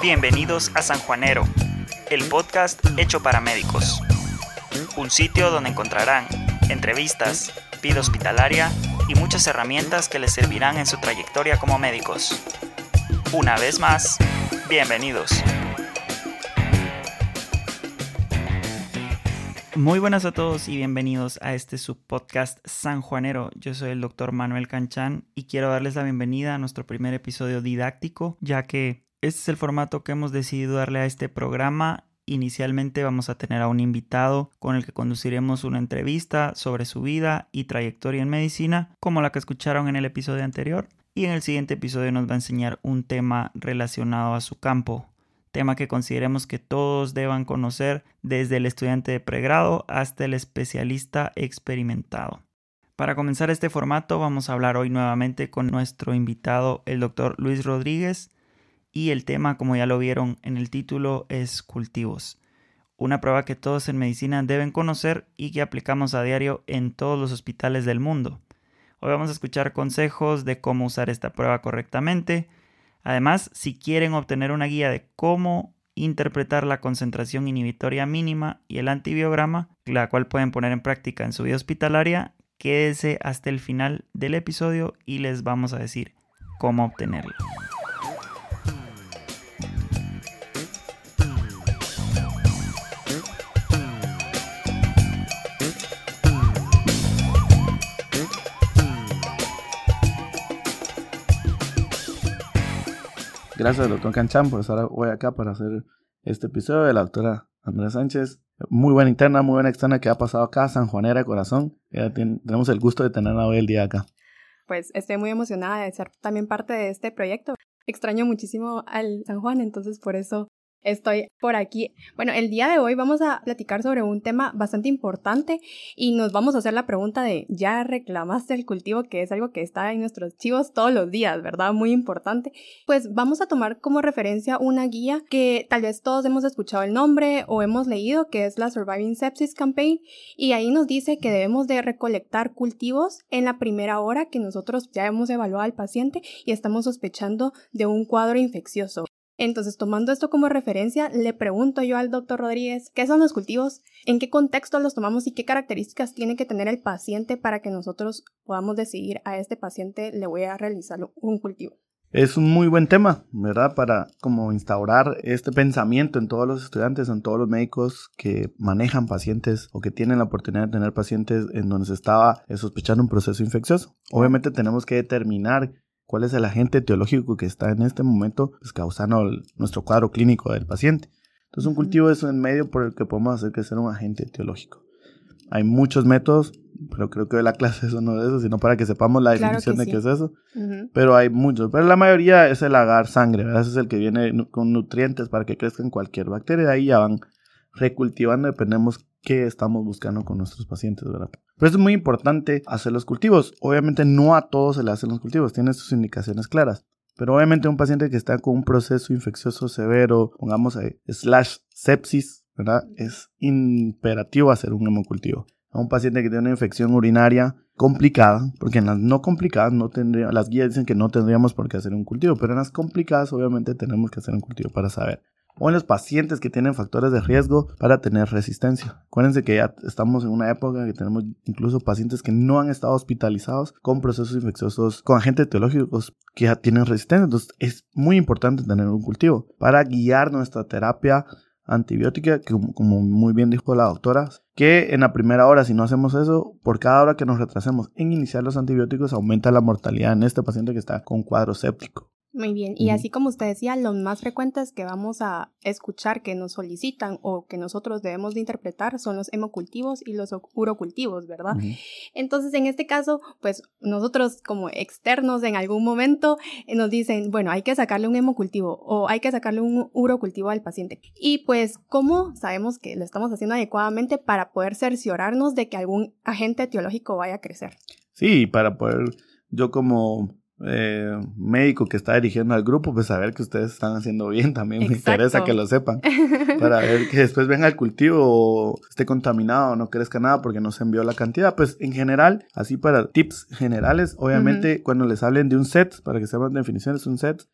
Bienvenidos a San Juanero, el podcast hecho para médicos. Un sitio donde encontrarán entrevistas, vida hospitalaria y muchas herramientas que les servirán en su trayectoria como médicos. Una vez más, bienvenidos. Muy buenas a todos y bienvenidos a este subpodcast sanjuanero. Yo soy el doctor Manuel Canchán y quiero darles la bienvenida a nuestro primer episodio didáctico, ya que este es el formato que hemos decidido darle a este programa. Inicialmente vamos a tener a un invitado con el que conduciremos una entrevista sobre su vida y trayectoria en medicina, como la que escucharon en el episodio anterior. Y en el siguiente episodio nos va a enseñar un tema relacionado a su campo, tema que consideremos que todos deban conocer desde el estudiante de pregrado hasta el especialista experimentado. Para comenzar este formato vamos a hablar hoy nuevamente con nuestro invitado, el doctor Luis Rodríguez, y el tema, como ya lo vieron en el título, es cultivos. Una prueba que todos en medicina deben conocer y que aplicamos a diario en todos los hospitales del mundo. Hoy vamos a escuchar consejos de cómo usar esta prueba correctamente, Además, si quieren obtener una guía de cómo interpretar la concentración inhibitoria mínima y el antibiograma, la cual pueden poner en práctica en su vida hospitalaria, quédese hasta el final del episodio y les vamos a decir cómo obtenerlo. Gracias, doctor Canchán, por estar hoy acá para hacer este episodio de la doctora Andrea Sánchez. Muy buena interna, muy buena externa que ha pasado acá, San Juanera Corazón. Tenemos el gusto de tenerla hoy el día acá. Pues estoy muy emocionada de ser también parte de este proyecto. Extraño muchísimo al San Juan, entonces por eso Estoy por aquí. Bueno, el día de hoy vamos a platicar sobre un tema bastante importante y nos vamos a hacer la pregunta de, ¿ya reclamaste el cultivo? Que es algo que está en nuestros archivos todos los días, ¿verdad? Muy importante. Pues vamos a tomar como referencia una guía que tal vez todos hemos escuchado el nombre o hemos leído, que es la Surviving Sepsis Campaign, y ahí nos dice que debemos de recolectar cultivos en la primera hora que nosotros ya hemos evaluado al paciente y estamos sospechando de un cuadro infeccioso. Entonces, tomando esto como referencia, le pregunto yo al doctor Rodríguez, ¿qué son los cultivos? ¿En qué contexto los tomamos y qué características tiene que tener el paciente para que nosotros podamos decidir a este paciente le voy a realizar un cultivo? Es un muy buen tema, ¿verdad? Para como instaurar este pensamiento en todos los estudiantes, en todos los médicos que manejan pacientes o que tienen la oportunidad de tener pacientes en donde se estaba sospechando un proceso infeccioso. Obviamente tenemos que determinar cuál es el agente etiológico que está en este momento pues, causando nuestro cuadro clínico del paciente. Entonces un cultivo es un medio por el que podemos hacer que sea un agente etiológico. Hay muchos métodos, pero creo que la clase es uno de esos, sino para que sepamos la definición de qué es eso. Pero hay muchos, pero la mayoría es el agar sangre, ¿verdad? Ese es el que viene con nutrientes para que crezcan cualquier bacteria. De ahí ya van recultivando, dependemos qué estamos buscando con nuestros pacientes, ¿verdad? Pero es muy importante hacer los cultivos. Obviamente no a todos se le hacen los cultivos, tiene sus indicaciones claras. Pero obviamente un paciente que está con un proceso infeccioso severo, pongamos ahí, slash sepsis. Es imperativo hacer un hemocultivo. A un paciente que tiene una infección urinaria complicada, porque en las no complicadas no tendría, las guías dicen que no tendríamos por qué hacer un cultivo, pero en las complicadas obviamente tenemos que hacer un cultivo para saber o en los pacientes que tienen factores de riesgo para tener resistencia. Acuérdense que ya estamos en una época que tenemos incluso pacientes que no han estado hospitalizados con procesos infecciosos, con agentes teológicos que ya tienen resistencia. Entonces es muy importante tener un cultivo para guiar nuestra terapia antibiótica, que como muy bien dijo la doctora, que en la primera hora, si no hacemos eso, por cada hora que nos retrasemos en iniciar los antibióticos, aumenta la mortalidad en este paciente que está con cuadro séptico. Muy bien, y así como usted decía, los más frecuentes que vamos a escuchar que nos solicitan o que nosotros debemos de interpretar son los hemocultivos y los urocultivos, ¿verdad? Entonces, en este caso, pues nosotros como externos en algún momento eh, nos dicen, bueno, hay que sacarle un hemocultivo o hay que sacarle un urocultivo al paciente. Y pues, ¿cómo sabemos que lo estamos haciendo adecuadamente para poder cerciorarnos de que algún agente etiológico vaya a crecer? Sí, para poder, yo como eh, médico que está dirigiendo al grupo, pues saber que ustedes están haciendo bien también me interesa que lo sepan. Para ver que después venga el cultivo o esté contaminado o no crezca nada porque no se envió la cantidad. Pues en general, así para tips generales, obviamente cuando les hablen de un set, para que sepan definiciones, un set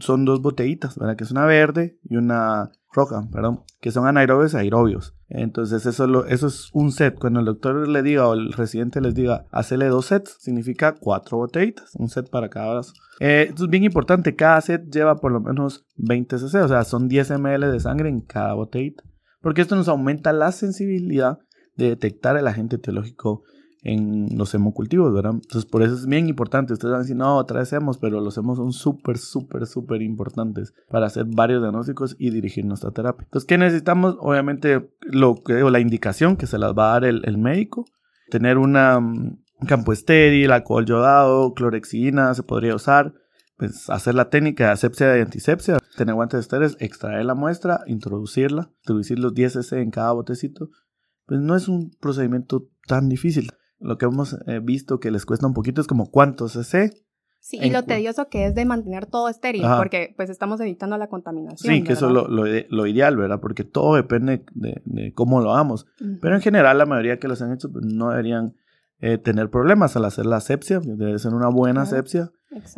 son dos botellitas, ¿verdad? Que es una verde y una roja, perdón, que son anaerobios y aerobios. Entonces eso, lo, eso es un set. Cuando el doctor le diga o el residente les diga, hacele dos sets, significa cuatro botellitas, un set para cada brazo. Eh, esto es bien importante, cada set lleva por lo menos 20 cc, o sea, son 10 ml de sangre en cada botellita. Porque esto nos aumenta la sensibilidad de detectar el agente etiológico en los hemocultivos, ¿verdad? Entonces, por eso es bien importante. Ustedes van a decir, no, otra vez hemos, pero los hemos son súper, súper, súper importantes para hacer varios diagnósticos y dirigir nuestra terapia. Entonces, ¿qué necesitamos? Obviamente, lo que, o la indicación que se las va a dar el, médico, tener una, un campo estéril, alcohol yodado, clorexina, se podría usar, pues hacer la técnica de asepsia y antisepsia, tener guantes estériles, extraer la muestra, introducirla, introducir los 10 cc en cada botecito, pues no es un procedimiento tan difícil lo que hemos eh, visto que les cuesta un poquito es como cuánto cc. Sí, y lo tedioso que es de mantener todo estéril, porque pues estamos evitando la contaminación. Sí, que eso es lo, lo, ideal, ¿verdad? Porque todo depende de, cómo lo hagamos. Pero en general, la mayoría que los han hecho pues, no deberían eh, tener problemas al hacer la asepsia, debe ser una buena asepsia.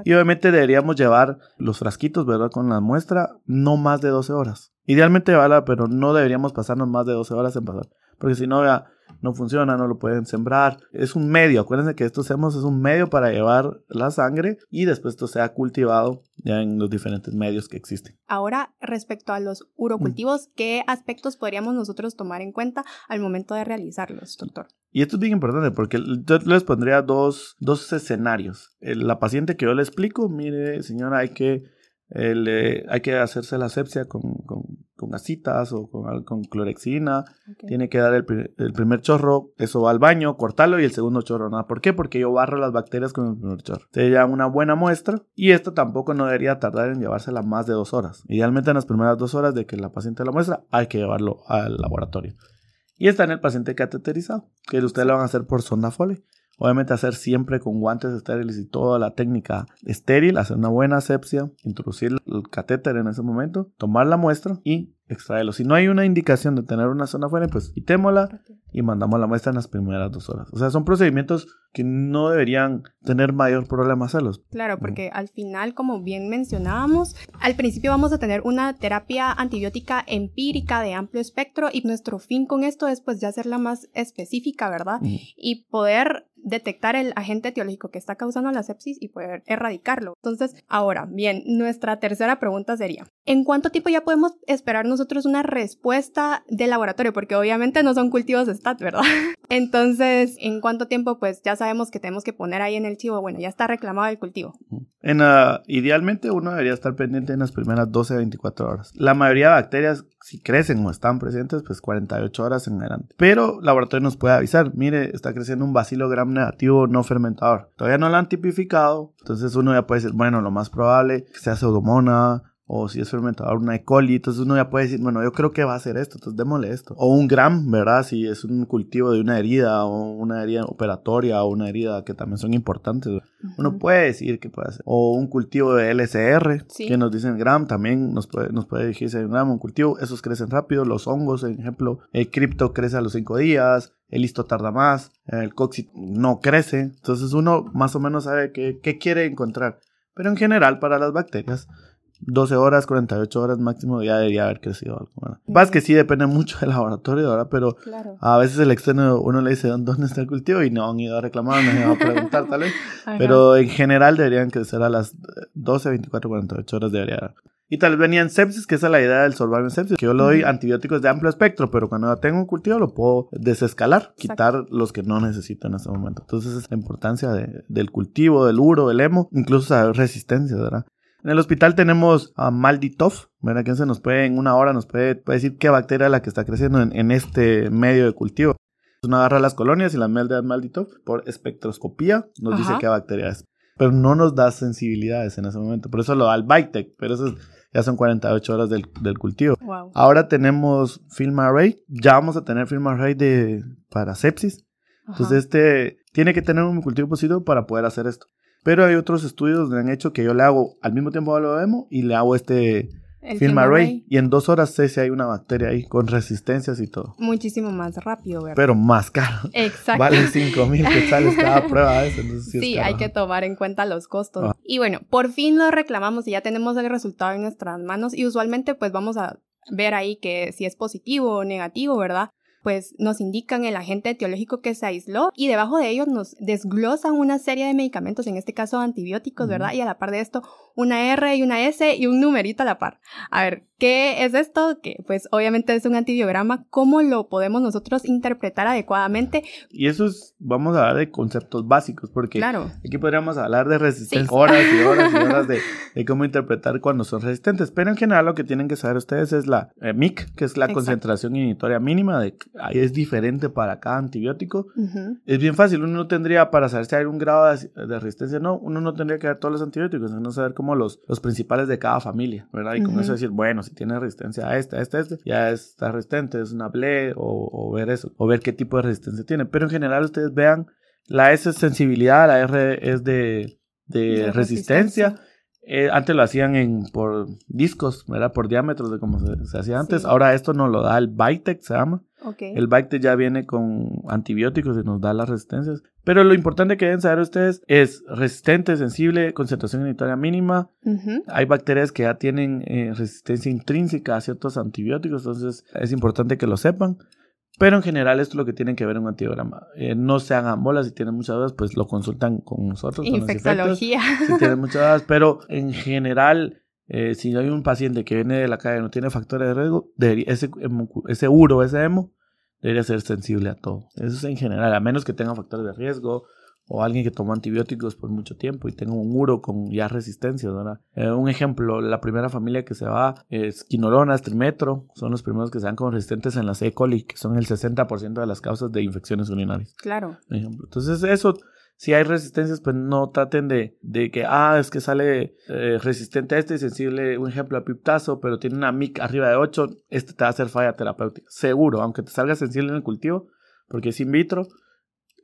Y obviamente deberíamos llevar los frasquitos, ¿verdad? Con la muestra, no más de 12 horas. Idealmente llevarla, pero no deberíamos pasarnos más de 12 horas en pasar. Porque si no, ya no funciona, no lo pueden sembrar. Es un medio, acuérdense que estos hemos es un medio para llevar la sangre y después esto sea cultivado ya en los diferentes medios que existen. Ahora, respecto a los urocultivos, ¿qué aspectos podríamos nosotros tomar en cuenta al momento de realizarlos, doctor? Y esto es bien importante porque yo les pondría dos, dos escenarios. La paciente que yo le explico, mire, señora, hay que eh, hay que hacerse la asepsia con, con, con gasitas o con, con clorexina. Tiene que dar el, el, primer chorro, eso va al baño, cortarlo y el segundo chorro nada. ¿Por qué? Porque yo barro las bacterias con el primer chorro. Llevan una buena muestra y esto tampoco no debería tardar en llevársela más de dos horas. Idealmente en las primeras dos horas de que la paciente la muestra hay que llevarlo al laboratorio. Y está en el paciente cateterizado, que ustedes lo van a hacer por sonda Foley. Obviamente hacer siempre con guantes estériles y toda la técnica estéril, hacer una buena asepsia, introducir el catéter en ese momento, tomar la muestra y extraerlo. Si no hay una indicación de tener una zona fuera, pues quitémosla y mandamos la muestra en las primeras dos horas. O sea, son procedimientos que no deberían tener mayor problema hacerlos. Claro, porque al final, como bien mencionábamos, al principio vamos a tener una terapia antibiótica empírica de amplio espectro y nuestro fin con esto es pues ya hacerla más específica, ¿verdad? Y poder detectar el agente etiológico que está causando la sepsis y poder erradicarlo. Entonces, ahora, bien, nuestra tercera pregunta sería, ¿en cuánto tiempo ya podemos esperar nosotros una respuesta de laboratorio? Porque obviamente no son cultivos STAT, ¿verdad? Entonces, ¿en cuánto tiempo? Pues ya sabemos que tenemos que poner ahí en el chivo, bueno, ya está reclamado el cultivo. En, idealmente uno debería estar pendiente en las primeras 12 a 24 horas. La mayoría de bacterias si crecen o están presentes, pues 48 horas en adelante. Pero laboratorio nos puede avisar, mire, está creciendo un bacilo gram negativo no fermentador. Todavía no lo han tipificado, entonces uno ya puede decir, bueno, lo más probable que sea pseudomona o si es fermentador una E. coli, entonces uno ya puede decir, bueno, yo creo que va a ser esto, entonces démosle esto. O un gram, ¿verdad? Si es un cultivo de una herida o una herida operatoria o una herida que también son importantes, uno puede decir que puede hacer. O un cultivo de LCR, que nos dicen gram, también nos puede, nos puede decirse gram, un cultivo, esos crecen rápido, los hongos, por ejemplo, el cripto crece a los 5 días, el listo tarda más, el coxi no crece, entonces uno más o menos sabe qué, qué quiere encontrar. Pero en general, para las bacterias, 12 horas, 48 horas máximo ya debería haber crecido algo. ¿verdad? Más que sí depende mucho del laboratorio, ¿verdad? Pero a veces el externo uno le dice dónde está el cultivo y no han ido a reclamar, no han ido a preguntar tal vez. Pero en general deberían crecer a las 12, 24, 48 horas debería y tal vez venían sepsis, que esa es la idea del survival sepsis, que yo le doy antibióticos de amplio espectro, pero cuando tengo un cultivo lo puedo desescalar, quitar los que no necesito en ese momento. Entonces es la importancia del cultivo, del uro, del hemo, incluso saber resistencia, ¿verdad? En el hospital tenemos a Malditov, ¿verdad? Que se nos puede, en una hora nos puede, decir qué bacteria es la que está creciendo en, este medio de cultivo. Uno agarra las colonias y la miel de Malditov por espectroscopía nos dice qué bacteria es. Pero no nos da sensibilidades en ese momento. Por eso lo da el Bitec, pero eso ya son 48 horas del, cultivo. Ahora tenemos Film Array. Ya vamos a tener Film Array de, para sepsis. Entonces, este tiene que tener un cultivo positivo para poder hacer esto. Pero hay otros estudios que han hecho que yo le hago al mismo tiempo lo demo y le hago este El FilmArray. Y en dos horas sé si hay una bacteria ahí con resistencias y todo. Muchísimo más rápido, ¿verdad? Pero más caro. Exacto. Vale 5 mil quetzales cada prueba de eso. Entonces sí, Sí, hay que tomar en cuenta los costos. Ah. Y bueno, por fin lo reclamamos y ya tenemos el resultado en nuestras manos y usualmente pues vamos a ver ahí que si es positivo o negativo, ¿verdad? Pues nos indican el agente etiológico que se aisló y debajo de ellos nos desglosan una serie de medicamentos, en este caso antibióticos, ¿verdad? Y a la par de esto, una R y una S y un numerito a la par. A ver, ¿qué es esto? Que pues obviamente es un antibiograma. ¿Cómo lo podemos nosotros interpretar adecuadamente? Y eso es, vamos a hablar de conceptos básicos, porque Claro. aquí podríamos hablar de resistencia, Sí. horas y horas y horas de, de cómo interpretar cuando son resistentes. Pero en general lo que tienen que saber ustedes es la eh, MIC, que es la Exacto. concentración inhibitoria mínima, de, es diferente para cada antibiótico. Ujú. Es bien fácil, uno no tendría, para saber si hay un grado de, de resistencia, no, uno no tendría que ver todos los antibióticos, sino saber como los, los principales de cada familia, ¿verdad? Y con Ujú. eso decir, bueno, si tiene resistencia a este, a este, a este, ya está resistente, es una BLE, o, o ver eso, o ver qué tipo de resistencia tiene. Pero en general ustedes vean, la S es sensibilidad, la R es de, de De resistencia. Eh, antes lo hacían en, por discos, ¿verdad? Por diámetros de como se, se hacía antes. Sí. Ahora esto nos lo da el Bitec, se llama. Ok. El Bacte ya viene con antibióticos y nos da las resistencias. Pero lo importante que deben saber ustedes es resistente, sensible, concentración inhibitoria mínima. Ujú. Hay bacterias que ya tienen eh, resistencia intrínseca a ciertos antibióticos, entonces es importante que lo sepan. Pero en general esto es lo que tienen que ver en un antibiograma. Eh, no se hagan bolas, si tienen muchas dudas, pues lo consultan con nosotros. con los Infectología. si tienen muchas dudas, pero en general, eh, si hay un paciente que viene de la calle y no tiene factores de riesgo, debería- ese, ese uro, ese hemo, debería ser sensible a todo. Eso es en general, a menos que tenga factores de riesgo o alguien que tomó antibióticos por mucho tiempo y tenga un uro con ya resistencia, ¿verdad? Eh, un ejemplo, la primera familia que se va es quinolonas, trimetro, son los primeros que se dan con resistentes en las E. coli, que son el 60% de las causas de infecciones urinarias Claro. por ejemplo. Entonces, eso, si hay resistencias, pues no traten de, de que, ah, es que sale eh, resistente a este y sensible, un ejemplo, a piptazo, pero tiene una MIC arriba de 8, este te va a hacer falla terapéutica. Seguro, aunque te salga sensible en el cultivo, porque es in vitro,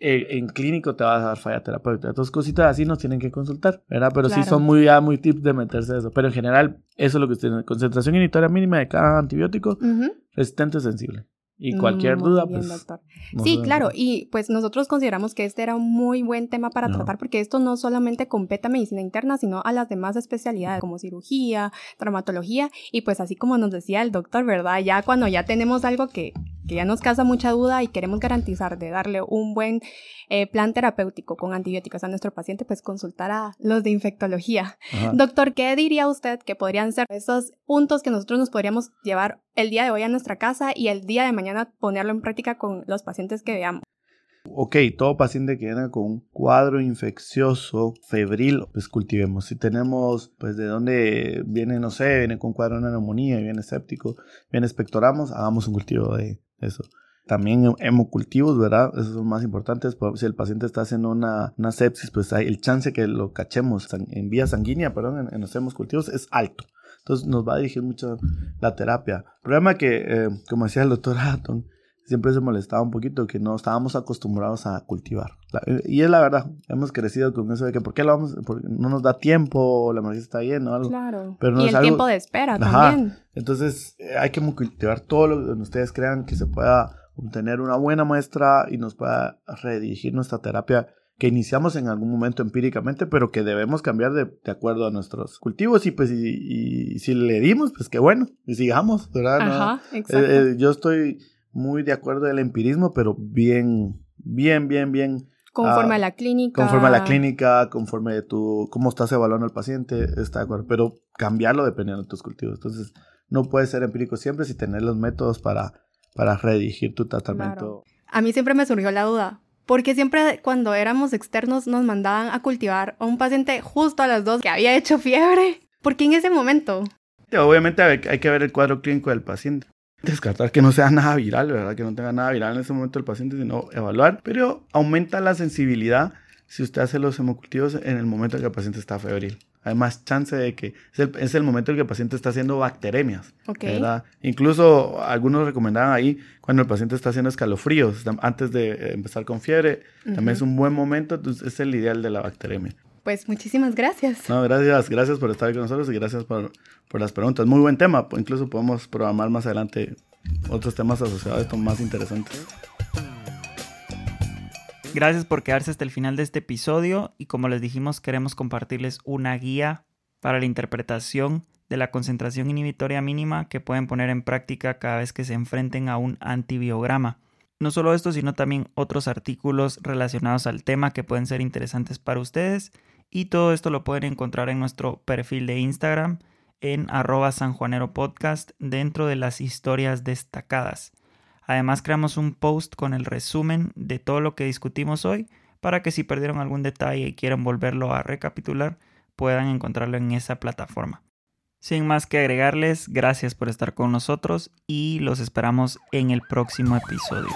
eh, en clínico te va a dar falla terapéutica. Entonces, cositas así nos tienen que consultar, ¿verdad? Pero sí son muy, ya muy tips de meterse eso. Pero en general, eso es lo que tienen. Concentración inhibitoria mínima de cada antibiótico, Ujú. resistente sensible. Y cualquier Muy duda, bien, pues... doctor. Sí, claro, y pues nosotros consideramos que este era un muy buen tema para No. tratar porque esto no solamente compete a medicina interna, sino a las demás especialidades como cirugía, traumatología y pues así como nos decía el doctor, ¿verdad? Ya cuando ya tenemos algo que, que ya nos causa mucha duda y queremos garantizar de darle un buen eh, plan terapéutico con antibióticos a nuestro paciente, pues consultar a los de infectología. Ajá. Doctor, ¿qué diría usted que podrían ser esos puntos que nosotros nos podríamos llevar el día de hoy a nuestra casa y el día de mañana ponerlo en práctica con los pacientes que veamos? Ok, todo paciente que viene con un cuadro infeccioso, febril, pues cultivemos. Si tenemos, pues de dónde viene, no sé, viene con cuadro de neumonía, viene séptico, viene espectoramos, hagamos un cultivo de eso. También hemocultivos, ¿verdad? Esos son más importantes. Por- Si el paciente está haciendo una, una sepsis, pues hay el chance que lo cachemos en vía sanguínea, perdón, en, en los hemocultivos es alto. Entonces nos va a dirigir mucho la terapia. El problema que, eh, como decía el doctor Hatton, siempre se molestaba un poquito que no estábamos acostumbrados a cultivar. La- y es la verdad, hemos crecido con eso de que ¿por qué lo vamos? Porque no nos da tiempo, la emergencia está llena o algo. Claro. Pero no y es el algo- tiempo de espera Ajá. también. Entonces eh, hay que cultivar todo lo que ustedes crean que se pueda obtener una buena muestra y nos pueda redirigir nuestra terapia que iniciamos en algún momento empíricamente, pero que debemos cambiar de, de acuerdo a nuestros cultivos y pues y, y si le dimos, pues qué bueno, y sigamos, ¿verdad? No- Ajá, exacto. eh, eh, yo estoy muy de acuerdo del empirismo, pero bien, bien, bien, bien conforme ah, a la clínica. conforme a la clínica, conforme a tu, cómo estás evaluando al paciente, está de acuerdo, pero cambiarlo dependiendo de tus cultivos. Entonces, no puedes ser empírico siempre si tener los métodos para, para redirigir tu tratamiento. A mí siempre me surgió la duda. Porque siempre cuando éramos externos nos mandaban a cultivar a un paciente justo a las dos que había hecho fiebre. Porque en ese momento. Obviamente hay que ver el cuadro clínico del paciente. Descartar que no sea nada viral, ¿verdad? Que no tenga nada viral en ese momento el paciente, sino evaluar. Pero aumenta la sensibilidad si usted hace los hemocultivos en el momento en que el paciente está febril. Hay más chance de que es el, es el momento en que el paciente está haciendo bacteremias. Ok. ¿verdad? Incluso algunos recomendaban ahí cuando el paciente está haciendo escalofríos, antes de empezar con fiebre, también es un buen momento, entonces es el ideal de la bacteremia. Pues muchísimas gracias. No, gracias, gracias por estar con nosotros y gracias por, por las preguntas. Muy buen tema, incluso podemos programar más adelante otros temas asociados a esto más interesantes. Gracias por quedarse hasta el final de este episodio y como les dijimos queremos compartirles una guía para la interpretación de la concentración inhibitoria mínima que pueden poner en práctica cada vez que se enfrenten a un antibiograma. No solo esto, sino también otros artículos relacionados al tema que pueden ser interesantes para ustedes y todo esto lo pueden encontrar en nuestro perfil de Instagram en arroba sanjuaneropodcast dentro de las historias destacadas. Además creamos un post con el resumen de todo lo que discutimos hoy para que si perdieron algún detalle y quieren volverlo a recapitular puedan encontrarlo en esa plataforma. Sin más que agregarles, gracias por estar con nosotros y los esperamos en el próximo episodio.